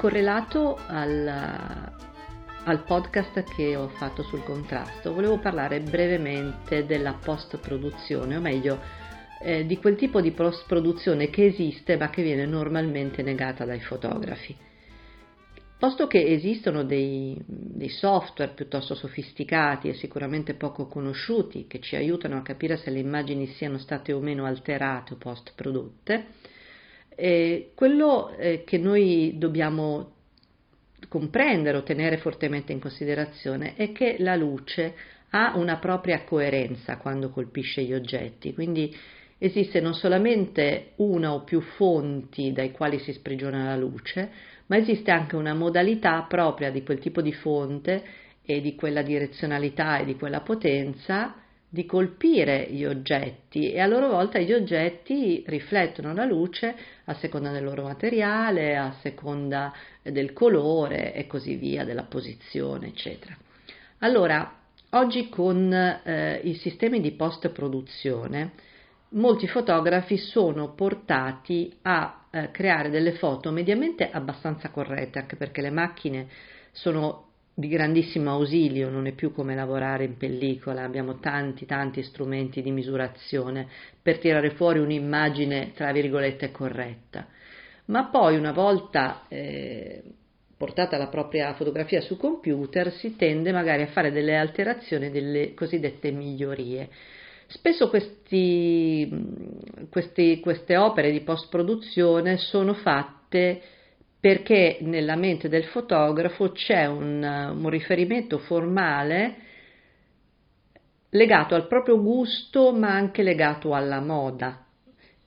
correlato al, al podcast che ho fatto sul contrasto, volevo parlare brevemente della post-produzione, o meglio, eh, di quel tipo di post-produzione che esiste ma che viene normalmente negata dai fotografi. Posto che esistono dei, dei, software piuttosto sofisticati e sicuramente poco conosciuti che ci aiutano a capire se le immagini siano state o meno alterate o post prodotte, eh, quello eh, che noi dobbiamo comprendere o tenere fortemente in considerazione è che la luce ha una propria coerenza quando colpisce gli oggetti, quindi esiste non solamente una o più fonti dai quali si sprigiona la luce, ma esiste anche una modalità propria di quel tipo di fonte e di quella direzionalità e di quella potenza di colpire gli oggetti e a loro volta gli oggetti riflettono la luce a seconda del loro materiale, a seconda del colore e così via, della posizione, eccetera. Allora, oggi con eh, i sistemi di post-produzione, molti fotografi sono portati a eh, creare delle foto mediamente abbastanza corrette, anche perché le macchine sono di grandissimo ausilio, non è più come lavorare in pellicola, abbiamo tanti tanti strumenti di misurazione per tirare fuori un'immagine tra virgolette corretta. Ma poi una volta eh, portata la propria fotografia su computer si tende magari a fare delle alterazioni, delle cosiddette migliorie. Spesso questi, questi, queste opere di post produzione sono fatte perché nella mente del fotografo c'è un, un riferimento formale legato al proprio gusto ma anche legato alla moda.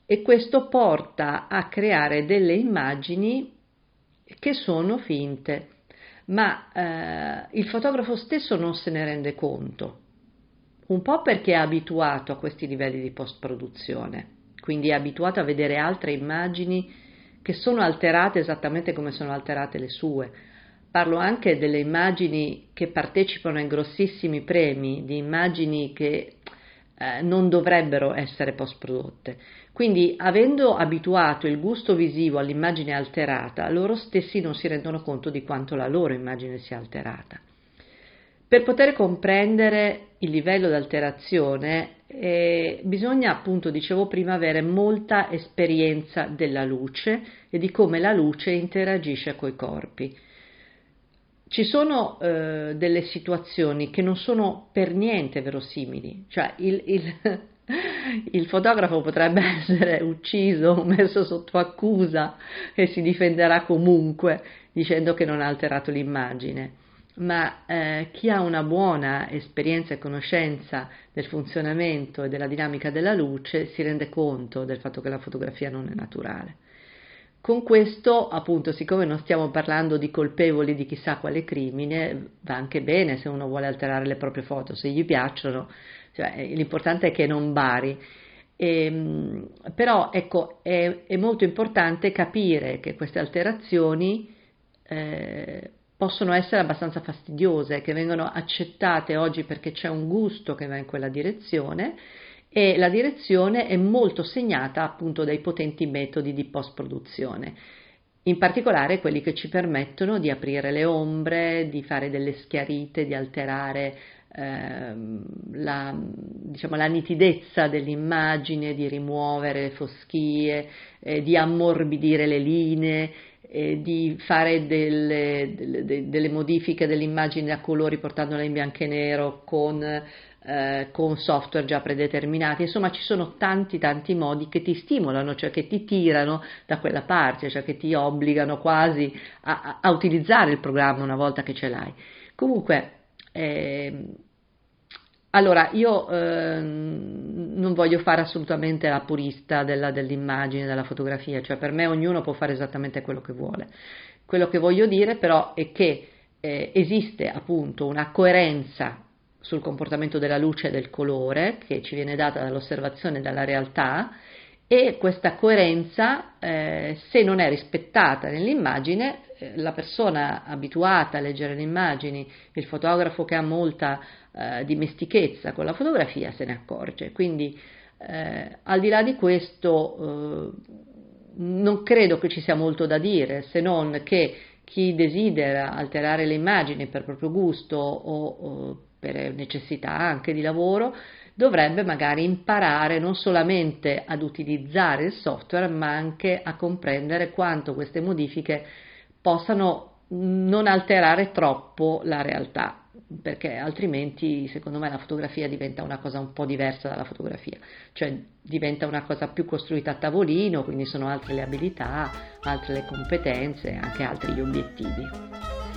E questo porta a creare delle immagini che sono finte, ma eh, il fotografo stesso non se ne rende conto, un po' perché è abituato a questi livelli di post produzione, quindi è abituato a vedere altre immagini che sono alterate esattamente come sono alterate le sue. Parlo anche delle immagini che partecipano ai grossissimi premi, di immagini che eh, non dovrebbero essere post prodotte. Quindi, avendo abituato il gusto visivo all'immagine alterata, loro stessi non si rendono conto di quanto la loro immagine sia alterata. Per poter comprendere il livello di alterazione eh, bisogna appunto, dicevo prima, avere molta esperienza della luce e di come la luce interagisce coi corpi. Ci sono eh, delle situazioni che non sono per niente verosimili, cioè il, il, il fotografo potrebbe essere ucciso, messo sotto accusa e si difenderà comunque dicendo che non ha alterato l'immagine ma eh, chi ha una buona esperienza e conoscenza del funzionamento e della dinamica della luce si rende conto del fatto che la fotografia non è naturale. Con questo, appunto, siccome non stiamo parlando di colpevoli di chissà quale crimine, va anche bene se uno vuole alterare le proprie foto, se gli piacciono, cioè, l'importante è che non bari. E, ehm, però ecco, è, è, molto importante capire che queste alterazioni eh, possono essere abbastanza fastidiose, che vengono accettate oggi perché c'è un gusto che va in quella direzione e la direzione è molto segnata appunto dai potenti metodi di post produzione in particolare quelli che ci permettono di aprire le ombre, di fare delle schiarite, di alterare eh, la, diciamo, la, nitidezza dell'immagine, di rimuovere le foschie, eh, di ammorbidire le linee eh, di fare delle, delle, delle, modifiche dell'immagine a colori portandola in bianco e nero con, eh, con, software già predeterminati. Insomma, ci sono tanti tanti modi che ti stimolano, cioè che ti tirano da quella parte, cioè che ti obbligano quasi a, a utilizzare il programma una volta che ce l'hai. Comunque, eh, allora, io eh, non voglio fare assolutamente la purista della, dell'immagine, della fotografia, cioè per me ognuno può fare esattamente quello che vuole. Quello che voglio dire però è che eh, esiste appunto una coerenza sul comportamento della luce e del colore che ci viene data dall'osservazione della realtà e questa coerenza, eh, se non è rispettata nell'immagine, eh, la persona abituata a leggere le immagini, il fotografo che ha molta eh, dimestichezza con la fotografia se ne accorge. Quindi, eh, al di là di questo, eh, non credo che ci sia molto da dire, se non che chi desidera alterare le immagini per proprio gusto o, o per necessità anche di lavoro dovrebbe magari imparare non solamente ad utilizzare il software ma anche a comprendere quanto queste modifiche possano non alterare troppo la realtà perché altrimenti secondo me la fotografia diventa una cosa un po' diversa dalla fotografia, cioè diventa una cosa più costruita a tavolino, quindi sono altre le abilità, altre le competenze, anche altri gli obiettivi.